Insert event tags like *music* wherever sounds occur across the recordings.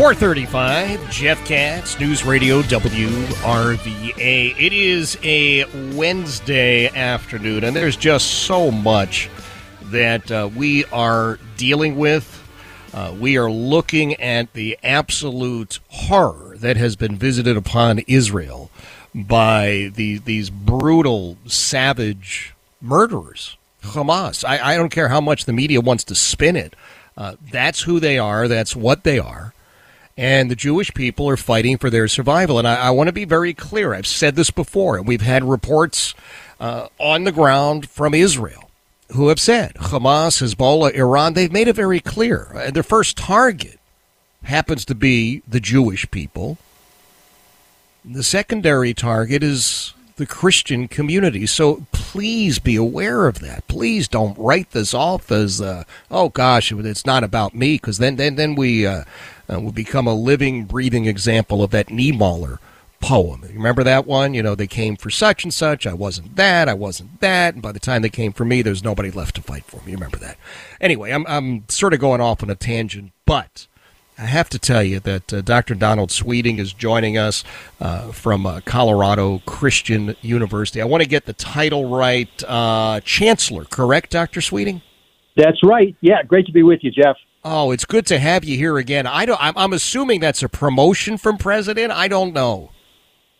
435, Jeff Katz, News Radio WRVA. It is a Wednesday afternoon, and there's just so much that uh, we are dealing with. Uh, we are looking at the absolute horror that has been visited upon Israel by the, these brutal, savage murderers, Hamas. I, I don't care how much the media wants to spin it. Uh, that's who they are. That's what they are and the Jewish people are fighting for their survival. And I, I want to be very clear. I've said this before, and we've had reports uh, on the ground from Israel who have said Hamas, Hezbollah, Iran, they've made it very clear. Uh, their first target happens to be the Jewish people. The secondary target is the Christian community. So please be aware of that. Please don't write this off as, uh, oh gosh, it's not about me, because then, then, then we uh, uh, will become a living, breathing example of that Niemöller poem. Remember that one? You know, they came for such and such. I wasn't that. I wasn't that. And by the time they came for me, there's nobody left to fight for me. You Remember that? Anyway, I'm, I'm sort of going off on a tangent, but I have to tell you that uh, Dr. Donald Sweeting is joining us uh, from uh, Colorado Christian University. I want to get the title right. Uh, Chancellor, correct, Dr. Sweeting? That's right. Yeah, great to be with you, Jeff. Oh, it's good to have you here again. I don't. I'm, I'm assuming that's a promotion from president. I don't know.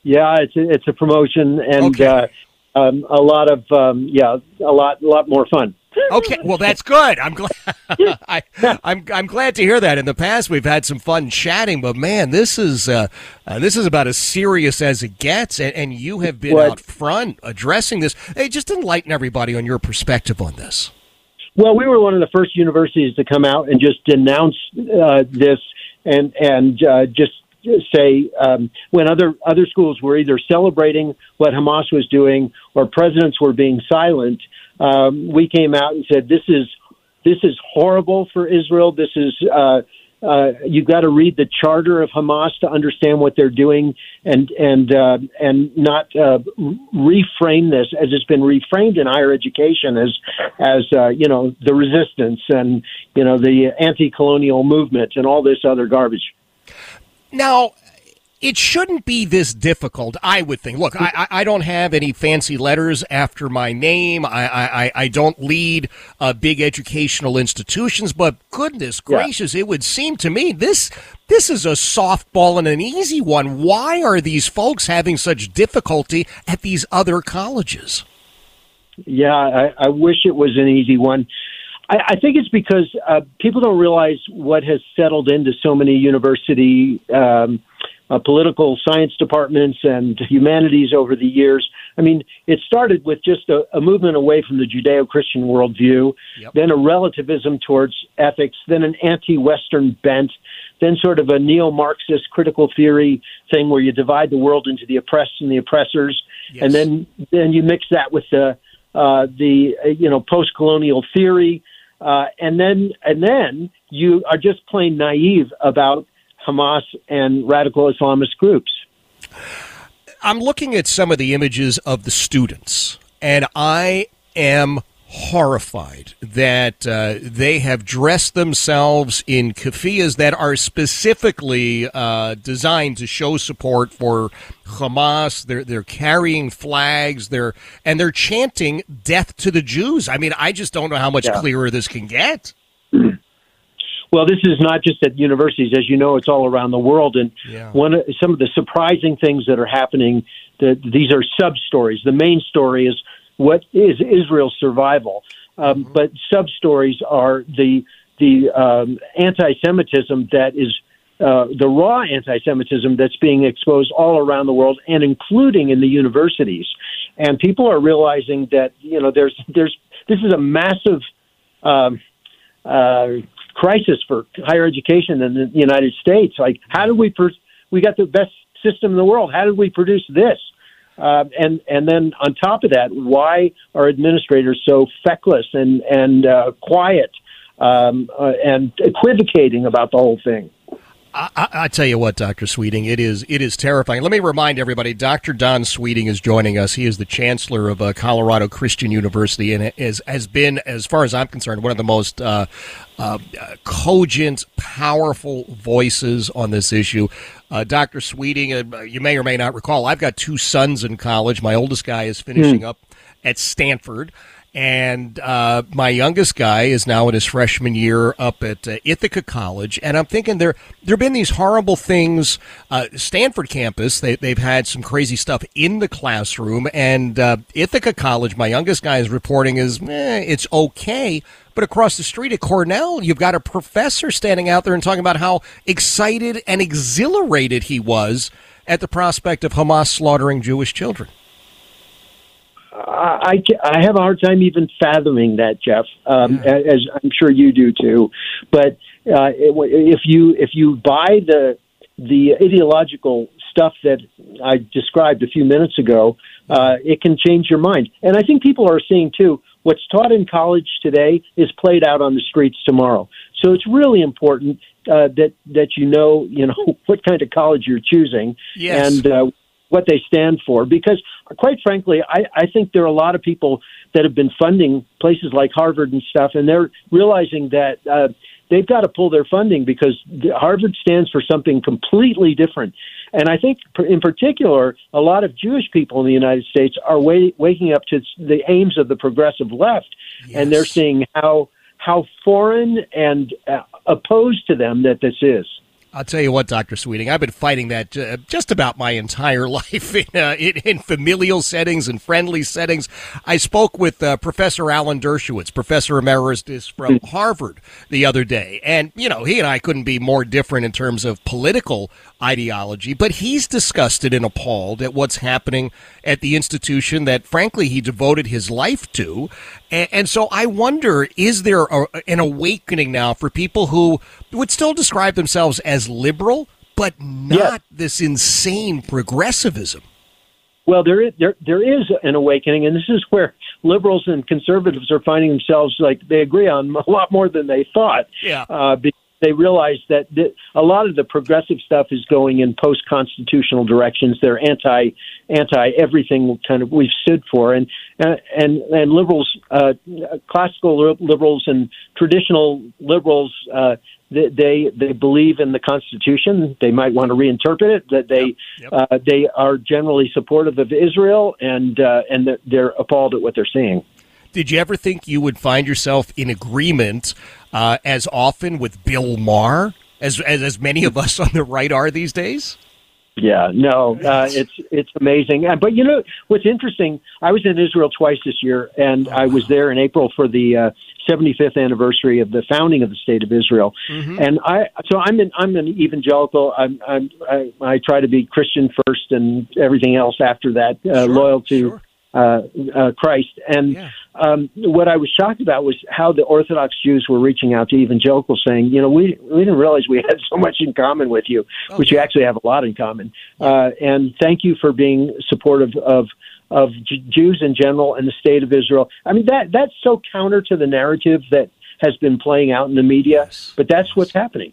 Yeah, it's a, it's a promotion and okay. Uh, um, a lot of um, yeah, a lot a lot more fun. Okay, well that's good. I'm glad. *laughs* I, am I'm, I'm glad to hear that. In the past, we've had some fun chatting, but man, this is uh, uh, this is about as serious as it gets, and, and you have been what? out front addressing this. Hey, just enlighten everybody on your perspective on this. Well, we were one of the first universities to come out and just denounce uh, this and and uh, just say um, when other other schools were either celebrating what Hamas was doing or presidents were being silent, um, we came out and said this is this is horrible for Israel. This is uh, uh, you've got to read the charter of Hamas to understand what they're doing, and and uh, and not uh, reframe this as it's been reframed in higher education as as uh, you know the resistance and you know the anti-colonial movement and all this other garbage. Now, it shouldn't be this difficult, I would think. Look, I, I don't have any fancy letters after my name. I, I, I don't lead uh, big educational institutions, but goodness gracious, yeah. it would seem to me this this is a softball and an easy one. Why are these folks having such difficulty at these other colleges? Yeah, I, I wish it was an easy one. I, I think it's because uh, people don't realize what has settled into so many university. Um, uh, political science departments and humanities over the years. I mean, it started with just a, a movement away from the Judeo Christian worldview, yep. then a relativism towards ethics, then an anti Western bent, then sort of a neo Marxist critical theory thing where you divide the world into the oppressed and the oppressors, yes. and then, then you mix that with the, uh, the uh, you know post colonial theory. Uh, and then and then you are just plain naive about Hamas and radical Islamist groups. I'm looking at some of the images of the students, and I am horrified that uh, they have dressed themselves in keffiyehs that are specifically uh, designed to show support for Hamas. They're they're carrying flags. They're and they're chanting "Death to the Jews." I mean, I just don't know how much yeah. clearer this can get. *clears throat* Well, this is not just at universities, as you know, it's all around the world. And yeah. one of, some of the surprising things that are happening, that these are sub stories. The main story is what is Israel's survival, um, mm-hmm. but sub stories are the the um, anti-Semitism that is uh, the raw anti-Semitism that's being exposed all around the world, and including in the universities. And people are realizing that you know there's there's this is a massive. Um, uh, crisis for higher education in the United States. Like, how did we per- we got the best system in the world? How did we produce this? Uh, and and then on top of that, why are administrators so feckless and and uh, quiet um, uh, and equivocating about the whole thing? I, I, tell you what, Doctor Sweeting, it is it is terrifying. Let me remind everybody: Doctor Don Sweeting is joining us. He is the chancellor of uh, Colorado Christian University, and is, has been, as far as I'm concerned, one of the most uh, uh, cogent, powerful voices on this issue. Uh, Doctor Sweeting, uh, you may or may not recall, I've got two sons in college. My oldest guy is finishing mm. up at Stanford. And uh, my youngest guy is now in his freshman year up at uh, Ithaca College, and I'm thinking there there have been these horrible things. Uh, Stanford campus, they, they've had some crazy stuff in the classroom, and uh, Ithaca College, my youngest guy is reporting is eh, it's okay, but across the street at Cornell, you've got a professor standing out there and talking about how excited and exhilarated he was at the prospect of Hamas slaughtering Jewish children. I, I have a hard time even fathoming that, Jeff, um, yeah. as I'm sure you do too. But uh, if you if you buy the the ideological stuff that I described a few minutes ago, uh, it can change your mind. And I think people are seeing too. What's taught in college today is played out on the streets tomorrow. So it's really important uh, that that you know you know *laughs* what kind of college you're choosing yes. and uh, what they stand for. Because quite frankly, I, I think there are a lot of people that have been funding places like Harvard and stuff, and they're realizing that uh, they've got to pull their funding because Harvard stands for something completely different. And I think, in particular, a lot of Jewish people in the United States are wa- waking up to the aims of the progressive left, yes. and they're seeing how how foreign and uh, opposed to them that this is. I'll tell you what, Doctor Sweeting, I've been fighting that uh, just about my entire *laughs* life in, uh, in, in, familial settings and friendly settings. I spoke with uh, Professor Alan Dershowitz, Professor Emeritus from Harvard, the other day, and you know he and I couldn't be more different in terms of political ideology, but he's disgusted and appalled at what's happening at the institution that, frankly, he devoted his life to. And, and so I wonder, is there a, an awakening now for people who would still describe themselves as liberal, but not this insane progressivism? Well, there is there there is an awakening, and this is where liberals and conservatives are finding themselves like they agree on a lot more than they thought. Yeah. Uh, they realize that th- a lot of the progressive stuff is going in post constitutional directions. They're anti anti everything kind of we've stood for, and uh, and and liberals, uh, classical liberals and traditional liberals. Uh, they they believe in the Constitution. They might want to reinterpret it. That they yep, yep. Uh, they are generally supportive of Israel, and uh, and they're appalled at what they're seeing. Did you ever think you would find yourself in agreement uh, as often with Bill Maher as, as, as many of us on the right are these days? Yeah, no, uh, it's it's amazing. Uh, but you know what's interesting? I was in Israel twice this year, and I was there in April for the uh, 75th anniversary of the founding of the state of Israel. Mm-hmm. And I, so I'm an I'm an evangelical. I'm, I'm I, I try to be Christian first, and everything else after that, uh, sure, loyal to. Sure uh, uh, Christ. And yeah. um, what I was shocked about was how the Orthodox Jews were reaching out to evangelicals, saying, "You know, we we didn't realize we had *laughs* so much in common with you, oh, which you actually have a lot in common. Uh, and thank you for being supportive of." Of J- Jews in general and the state of Israel. I mean that that's so counter to the narrative that has been playing out in the media, yes. but that's what's happening.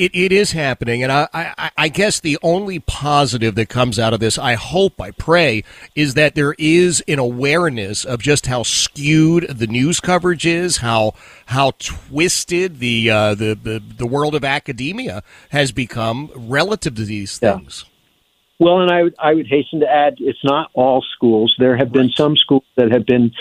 It, it is happening, and I, I, I guess the only positive that comes out of this, I hope, I pray, is that there is an awareness of just how skewed the news coverage is, how how twisted the uh, the, the the world of academia has become relative to these things. Yeah. Well, and I would, I would hasten to add, it's not all schools. There have been some schools that have been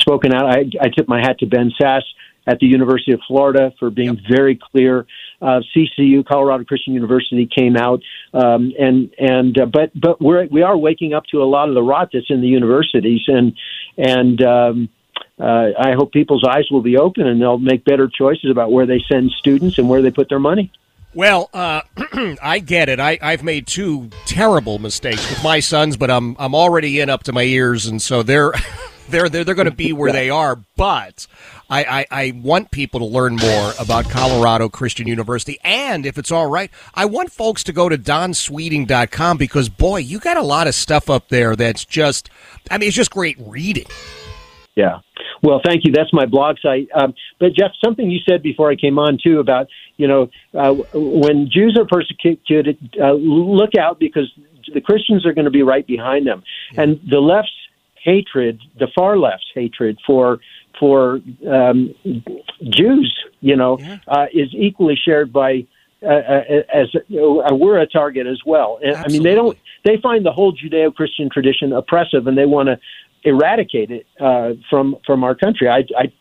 spoken out. I, I tip my hat to Ben Sasse at the University of Florida for being yep. very clear. Uh, CCU, Colorado Christian University, came out, um, and and uh, but but we're we are waking up to a lot of the rot that's in the universities, and and. Um, uh, I hope people's eyes will be open and they'll make better choices about where they send students and where they put their money. Well, uh, *clears throat* I get it. I, I've made two terrible mistakes with my sons, but I'm I'm already in up to my ears, and so they're *laughs* they're they're, they're going to be where *laughs* they are. But I, I, I want people to learn more about Colorado Christian University. And if it's all right, I want folks to go to donsweeting.com because, boy, you got a lot of stuff up there that's just, I mean, it's just great reading. Yeah. Well, thank you. That's my blog site. Um, but Jeff, something you said before I came on too about you know uh, when Jews are persecuted, uh, look out because the Christians are going to be right behind them, yeah. and the left's hatred, the far left's hatred for for um, Jews, you know, yeah. uh, is equally shared by uh, uh as uh, we're a target as well. Absolutely. I mean, they don't. They find the whole Judeo-Christian tradition oppressive, and they want to eradicate it uh, from from our country. I, I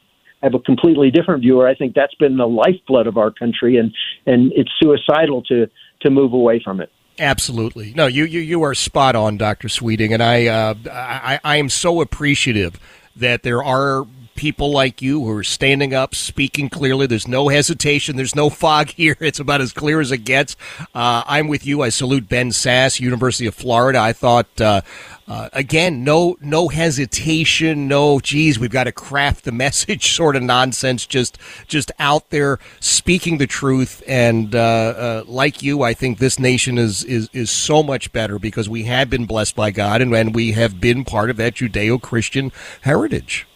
have a completely different view. Where I think that's been the lifeblood of our country, and and it's suicidal to to move away from it. Absolutely, no, you you you are spot on, Doctor Sweeting, and I uh, I I am so appreciative that there are people like you who are standing up, speaking clearly. There's no hesitation. There's no fog *laughs* here. It's about as clear as it gets. Uh, I'm with you. I salute Ben Sasse, University of Florida. I thought, uh, uh, again, no, no hesitation. No, geez, we've got to craft the *laughs* message sort of nonsense. Just, just out there speaking the truth. And uh, uh, like you, I think this nation is, is is so much better because we have been blessed by God and, and we have been part of that Judeo-Christian heritage.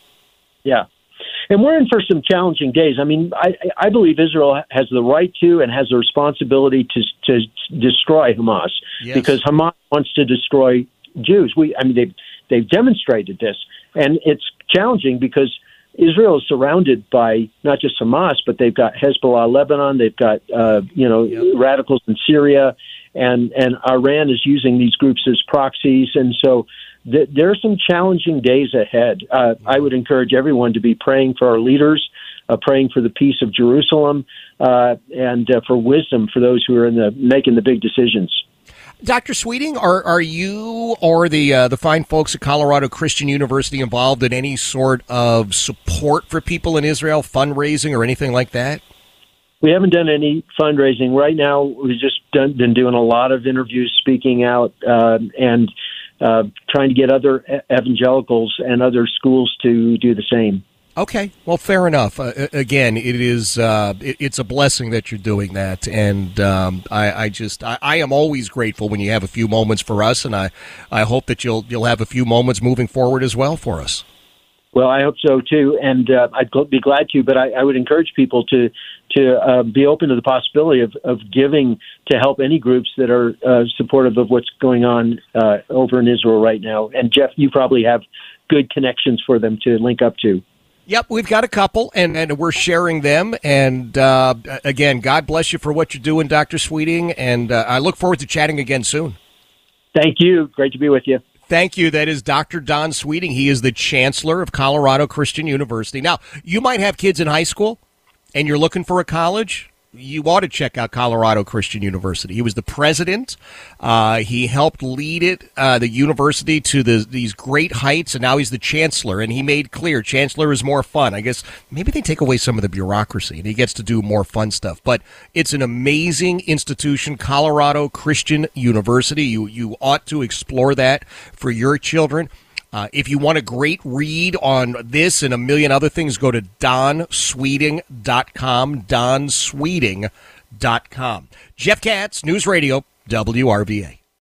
Yeah. And we're in for some challenging days. I mean, I, I believe Israel has the right to and has the responsibility to to destroy Hamas yes. because Hamas wants to destroy Jews. We, I mean, they've they've demonstrated this, and it's challenging because Israel is surrounded by not just Hamas, but they've got Hezbollah, Lebanon, they've got uh, you know yep. radicals in Syria, and and Iran is using these groups as proxies, and so th- there are some challenging days ahead. Uh, I would encourage everyone to be praying for our leaders, uh, praying for the peace of Jerusalem, uh, and uh, for wisdom for those who are in the making the big decisions. Dr. Sweeting, are are you or the uh, the fine folks at Colorado Christian University involved in any sort of support for people in Israel, fundraising or anything like that? We haven't done any fundraising right now. We've just done, been doing a lot of interviews, speaking out, uh, and uh, trying to get other evangelicals and other schools to do the same. Okay, well, fair enough. Uh, again, it is uh, it, it's a blessing that you're doing that, and um, I, I, just I, I, am always grateful when you have a few moments for us, and I I hope that you'll you'll have a few moments moving forward as well for us. Well, I hope so too, and uh, I'd be glad to. But I, I would encourage people to to uh, be open to the possibility of, of giving to help any groups that are uh, supportive of what's going on uh, over in Israel right now. And Jeff, you probably have good connections for them to link up to. Yep, we've got a couple, and, and we're sharing them. And uh, again, God bless you for what you're doing, Dr. Sweeting. And uh, I look forward to chatting again soon. Thank you. Great to be with you. Thank you. That is Dr. Don Sweeting. He is the chancellor of Colorado Christian University. Now, you might have kids in high school and you're looking for a college you ought to check out Colorado Christian University. He was the president. Uh, he helped lead it, uh, the university, to the, these great heights, and now he's the chancellor. And he made clear chancellor is more fun. I guess maybe they take away some of the bureaucracy, and he gets to do more fun stuff. But it's an amazing institution, Colorado Christian University. You you ought to explore that for your children. Uh, if you want a great read on this and a million other things, go to donsweeting.com, donsweeting.com. Jeff Katz, News Radio, WRVA.